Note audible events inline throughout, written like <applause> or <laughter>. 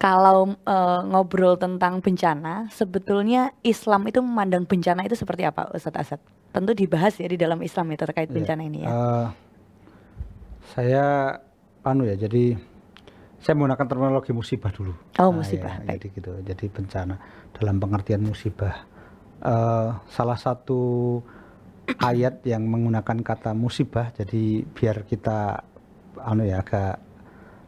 kalau uh, ngobrol tentang bencana, sebetulnya Islam itu memandang bencana itu seperti apa, Ustadz Asad? Tentu dibahas ya di dalam Islam itu terkait iya. bencana ini ya. Uh, saya anu ya, jadi saya menggunakan terminologi musibah dulu. Oh, musibah. Nah, ya, jadi gitu. Jadi bencana dalam pengertian musibah. Uh, salah satu ayat yang menggunakan kata musibah, jadi biar kita anu ya agak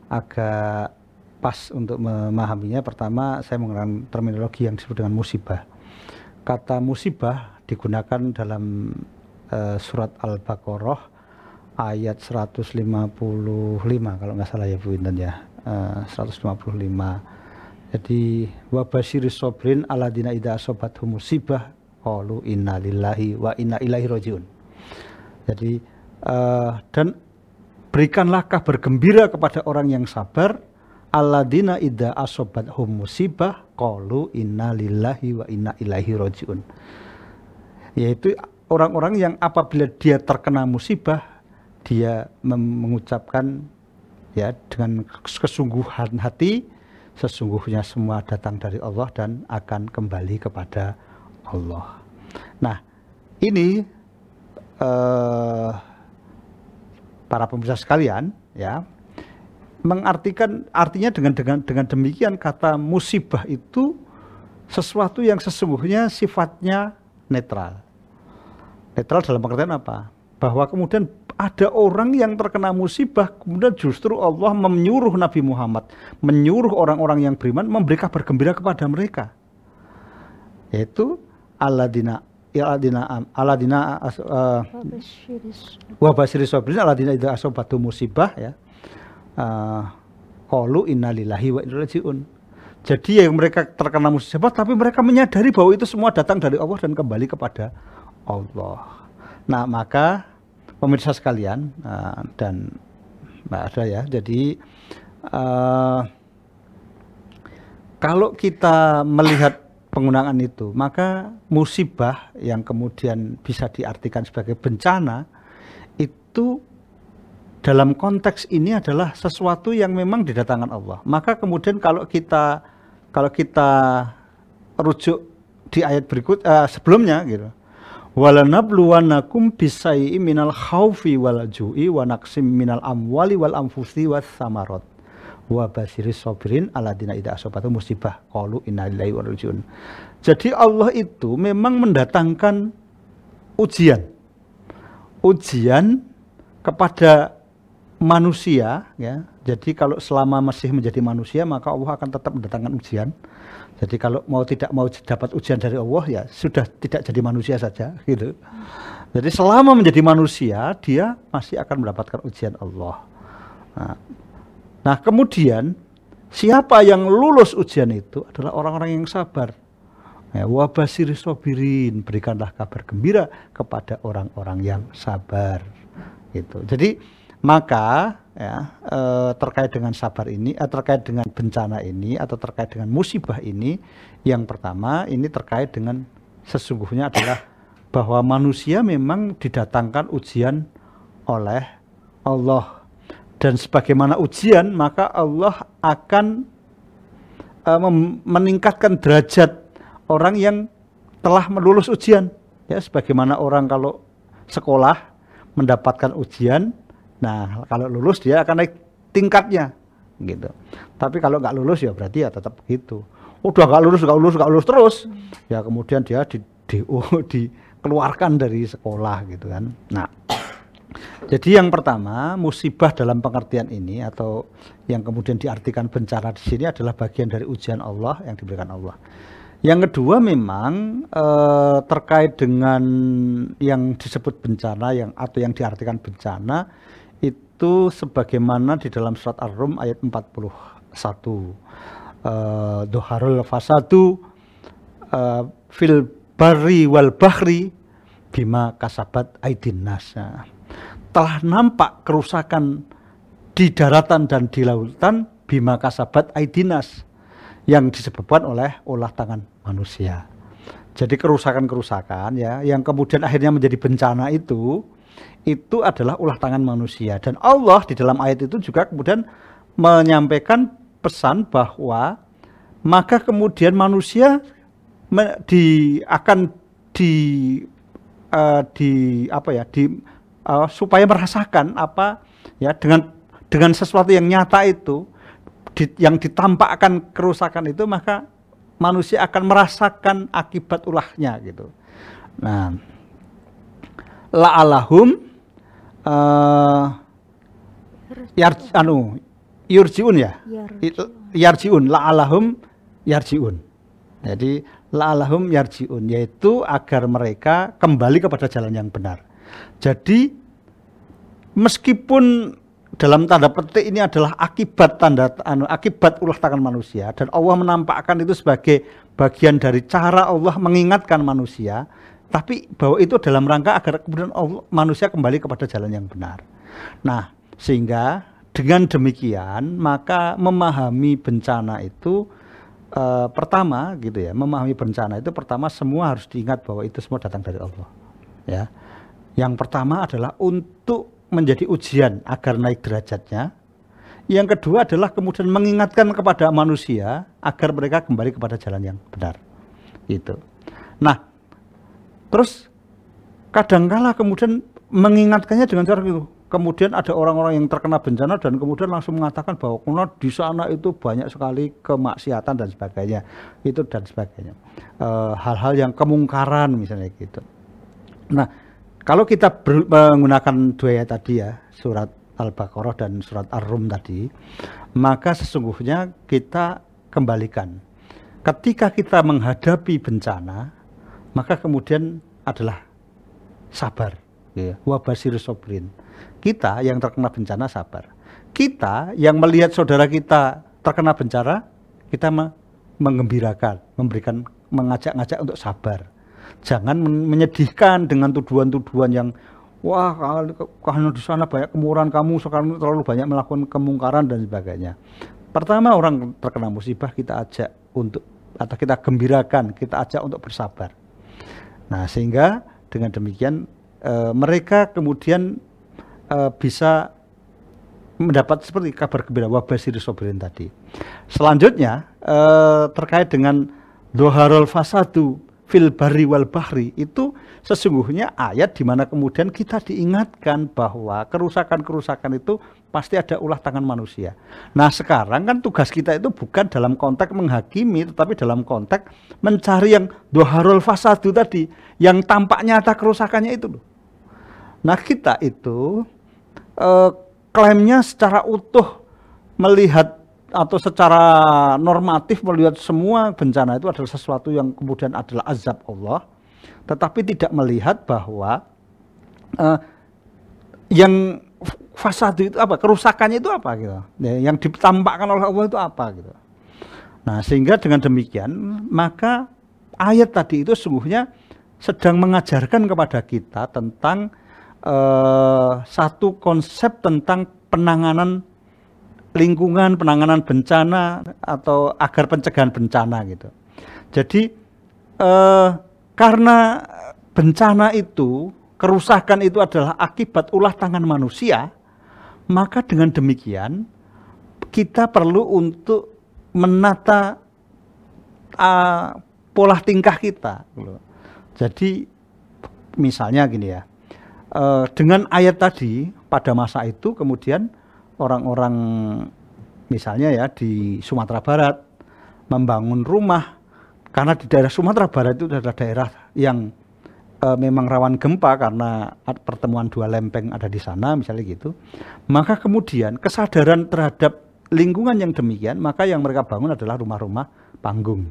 agak pas untuk memahaminya. Pertama, saya menggunakan terminologi yang disebut dengan musibah. Kata musibah digunakan dalam uh, surat Al-Baqarah ayat 155 kalau nggak salah ya Bu Intan ya. Uh, 155. Jadi wabashir sobrin aladina ida sobat musibah qalu inna lillahi wa inna ilaihi rojiun. Jadi uh, dan berikanlah kabar gembira kepada orang yang sabar aladina ida asobat hum musibah qalu inna lillahi wa inna ilaihi rojiun. Yaitu orang-orang yang apabila dia terkena musibah dia mengucapkan ya dengan kesungguhan hati sesungguhnya semua datang dari Allah dan akan kembali kepada Allah. Nah, ini uh, para pemirsa sekalian, ya, mengartikan artinya dengan dengan dengan demikian kata musibah itu sesuatu yang sesungguhnya sifatnya netral. Netral dalam pengertian apa? Bahwa kemudian ada orang yang terkena musibah, kemudian justru Allah menyuruh Nabi Muhammad, menyuruh orang-orang yang beriman memberi kabar gembira kepada mereka. Yaitu Aladina Aladina Aladina uh, wa basyiri sabirin Aladina idza asabatu musibah ya. Uh, qalu innalillahi wa inna. Jadi yang mereka terkena musibah tapi mereka menyadari bahwa itu semua datang dari Allah dan kembali kepada Allah. Nah, maka pemirsa sekalian uh, dan Mbak Ada ya. Jadi uh, kalau kita melihat penggunaan itu, maka musibah yang kemudian bisa diartikan sebagai bencana itu dalam konteks ini adalah sesuatu yang memang didatangkan Allah. Maka kemudian kalau kita kalau kita rujuk di ayat berikut uh, sebelumnya gitu walanabluwannakum bisai minal khaufi wal ju'i wa naqsim minal amwali wal anfusi was samarat wa basiris sabirin aladina ida asobatu musibah qalu inna lillahi rajiun. Jadi Allah itu memang mendatangkan ujian. Ujian kepada manusia ya. Jadi kalau selama masih menjadi manusia maka Allah akan tetap mendatangkan ujian jadi kalau mau tidak mau dapat ujian dari Allah ya sudah tidak jadi manusia saja gitu. Jadi selama menjadi manusia dia masih akan mendapatkan ujian Allah. Nah, nah kemudian siapa yang lulus ujian itu adalah orang-orang yang sabar. Ya, wabasir sobirin berikanlah kabar gembira kepada orang-orang yang sabar. Gitu. Jadi maka ya eh, terkait dengan sabar ini eh, terkait dengan bencana ini atau terkait dengan musibah ini yang pertama ini terkait dengan sesungguhnya adalah bahwa manusia memang didatangkan ujian oleh Allah. Dan sebagaimana ujian maka Allah akan eh, meningkatkan derajat orang yang telah melulus ujian. Ya sebagaimana orang kalau sekolah mendapatkan ujian Nah, kalau lulus dia akan naik tingkatnya gitu. Tapi kalau nggak lulus ya berarti ya tetap begitu. Udah nggak lulus, nggak lulus, nggak lulus terus, ya kemudian dia di, di, oh, <laughs> dikeluarkan dari sekolah gitu kan. Nah, jadi yang pertama musibah dalam pengertian ini atau yang kemudian diartikan bencana di sini adalah bagian dari ujian Allah yang diberikan Allah. Yang kedua memang eh, terkait dengan yang disebut bencana yang atau yang diartikan bencana itu sebagaimana di dalam surat Ar-Rum ayat 41. Uh, Doharul fasadu uh, fil bari wal bahri bima kasabat aidin nasa. Telah nampak kerusakan di daratan dan di lautan bima kasabat aidinas yang disebabkan oleh olah tangan manusia. Jadi kerusakan-kerusakan ya yang kemudian akhirnya menjadi bencana itu itu adalah ulah tangan manusia dan Allah di dalam ayat itu juga kemudian menyampaikan pesan bahwa maka kemudian manusia di akan di uh, di apa ya di uh, supaya merasakan apa ya dengan dengan sesuatu yang nyata itu di, yang ditampakkan kerusakan itu maka manusia akan merasakan akibat ulahnya gitu. Nah, la'alahum uh, yar, anu yurjiun ya. Yarjiun, la'alahum yarjiun. Jadi la'alahum yarjiun yaitu agar mereka kembali kepada jalan yang benar. Jadi meskipun dalam tanda petik ini adalah akibat tanda anu akibat ulah tangan manusia dan Allah menampakkan itu sebagai bagian dari cara Allah mengingatkan manusia tapi bahwa itu dalam rangka agar kemudian Allah, manusia kembali kepada jalan yang benar. Nah, sehingga dengan demikian maka memahami bencana itu uh, pertama gitu ya memahami bencana itu pertama semua harus diingat bahwa itu semua datang dari Allah ya. Yang pertama adalah untuk menjadi ujian agar naik derajatnya. Yang kedua adalah kemudian mengingatkan kepada manusia agar mereka kembali kepada jalan yang benar itu nah terus kadangkala kemudian mengingatkannya dengan cara itu kemudian ada orang-orang yang terkena bencana dan kemudian langsung mengatakan bahwa kuna di sana itu banyak sekali kemaksiatan dan sebagainya. Itu dan sebagainya. Eh, hal-hal e, yang kemungkaran misalnya gitu. Nah kalau kita menggunakan dua ayat tadi ya surat al-baqarah dan surat ar-rum tadi maka sesungguhnya kita kembalikan. Ketika kita menghadapi bencana maka kemudian adalah sabar ya wabasir sobrin kita yang terkena bencana sabar. Kita yang melihat saudara kita terkena bencana, kita mengembirakan, memberikan mengajak-ngajak untuk sabar. Jangan menyedihkan dengan tuduhan-tuduhan yang wah kalau di sana banyak kemurahan kamu sekarang terlalu banyak melakukan kemungkaran dan sebagainya. Pertama orang terkena musibah kita ajak untuk atau kita gembirakan, kita ajak untuk bersabar. Nah, sehingga dengan demikian e, mereka kemudian uh, bisa mendapat seperti kabar gembira wabasir sobirin tadi. Selanjutnya uh, terkait dengan doharul fasadu fil bari wal bahri itu sesungguhnya ayat di mana kemudian kita diingatkan bahwa kerusakan-kerusakan itu pasti ada ulah tangan manusia. Nah sekarang kan tugas kita itu bukan dalam konteks menghakimi tetapi dalam konteks mencari yang doharul fasadu tadi yang tampak nyata kerusakannya itu. Nah kita itu uh, klaimnya secara utuh melihat atau secara normatif melihat semua bencana itu adalah sesuatu yang kemudian adalah azab Allah, tetapi tidak melihat bahwa uh, yang fasad itu apa, kerusakannya itu apa gitu, ya, yang ditampakkan oleh Allah itu apa gitu. Nah sehingga dengan demikian maka ayat tadi itu sungguhnya sedang mengajarkan kepada kita tentang uh, satu konsep tentang penanganan lingkungan, penanganan bencana atau agar pencegahan bencana gitu. Jadi uh, karena bencana itu, kerusakan itu adalah akibat ulah tangan manusia, maka dengan demikian kita perlu untuk menata uh, pola tingkah kita. Gitu. Jadi misalnya gini ya, uh, dengan ayat tadi pada masa itu kemudian orang-orang misalnya ya di Sumatera Barat membangun rumah karena di daerah Sumatera Barat itu adalah daerah yang uh, memang rawan gempa karena pertemuan dua lempeng ada di sana misalnya gitu maka kemudian kesadaran terhadap lingkungan yang demikian maka yang mereka bangun adalah rumah-rumah panggung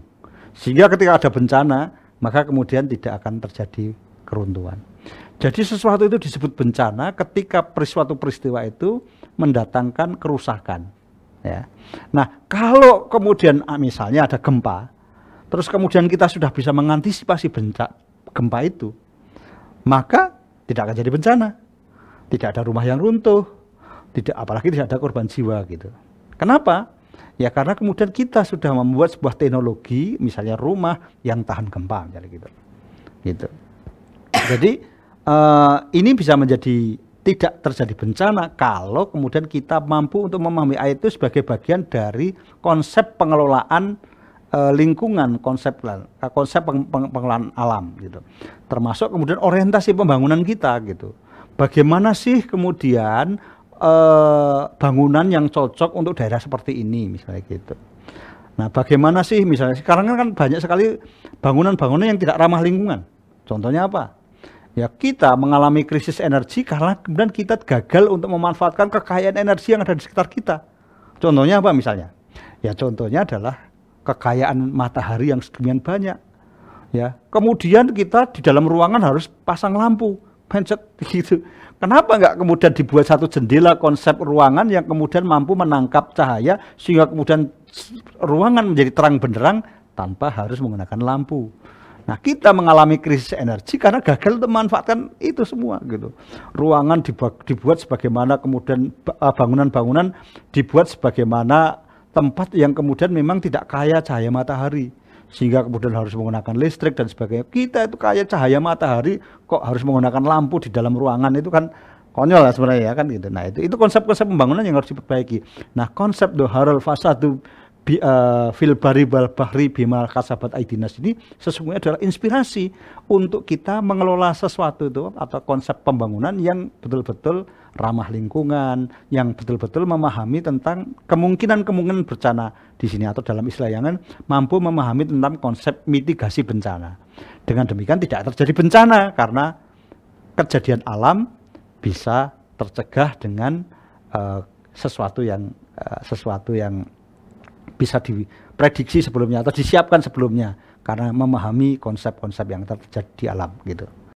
sehingga ketika ada bencana maka kemudian tidak akan terjadi keruntuhan jadi sesuatu itu disebut bencana ketika suatu peristiwa itu mendatangkan kerusakan. Ya. Nah, kalau kemudian ah, misalnya ada gempa, terus kemudian kita sudah bisa mengantisipasi benca, gempa itu, maka tidak akan jadi bencana. Tidak ada rumah yang runtuh, tidak apalagi tidak ada korban jiwa gitu. Kenapa? Ya karena kemudian kita sudah membuat sebuah teknologi, misalnya rumah yang tahan gempa, misalnya gitu. Gitu. Jadi uh, ini bisa menjadi tidak terjadi bencana kalau kemudian kita mampu untuk memahami ayat itu sebagai bagian dari konsep pengelolaan uh, lingkungan, konsep konsep peng, peng, pengelolaan alam gitu. Termasuk kemudian orientasi pembangunan kita gitu. Bagaimana sih kemudian uh, bangunan yang cocok untuk daerah seperti ini misalnya gitu. Nah, bagaimana sih misalnya sekarang kan banyak sekali bangunan-bangunan yang tidak ramah lingkungan. Contohnya apa? Ya kita mengalami krisis energi karena kemudian kita gagal untuk memanfaatkan kekayaan energi yang ada di sekitar kita. Contohnya apa misalnya? Ya contohnya adalah kekayaan matahari yang sedemikian banyak. Ya, kemudian kita di dalam ruangan harus pasang lampu, pencet <laughs> gitu. Kenapa nggak kemudian dibuat satu jendela konsep ruangan yang kemudian mampu menangkap cahaya sehingga kemudian ruangan menjadi terang benderang tanpa harus menggunakan lampu. Nah, kita mengalami krisis energi karena gagal memanfaatkan itu semua gitu. Ruangan dibuat, dibuat sebagaimana kemudian bangunan-bangunan dibuat sebagaimana tempat yang kemudian memang tidak kaya cahaya matahari sehingga kemudian harus menggunakan listrik dan sebagainya. Kita itu kaya cahaya matahari kok harus menggunakan lampu di dalam ruangan itu kan konyol lah sebenarnya ya kan gitu. Nah, itu itu konsep-konsep pembangunan yang harus diperbaiki. Nah, konsep doharal fasadu bi, uh, fil bari bal bahri bimal kasabat aidinas ini sesungguhnya adalah inspirasi untuk kita mengelola sesuatu itu atau konsep pembangunan yang betul-betul ramah lingkungan, yang betul-betul memahami tentang kemungkinan-kemungkinan bencana di sini atau dalam istilah yang mampu memahami tentang konsep mitigasi bencana. Dengan demikian tidak terjadi bencana karena kejadian alam bisa tercegah dengan uh, sesuatu yang uh, sesuatu yang bisa diprediksi sebelumnya atau disiapkan sebelumnya karena memahami konsep-konsep yang terjadi di alam gitu.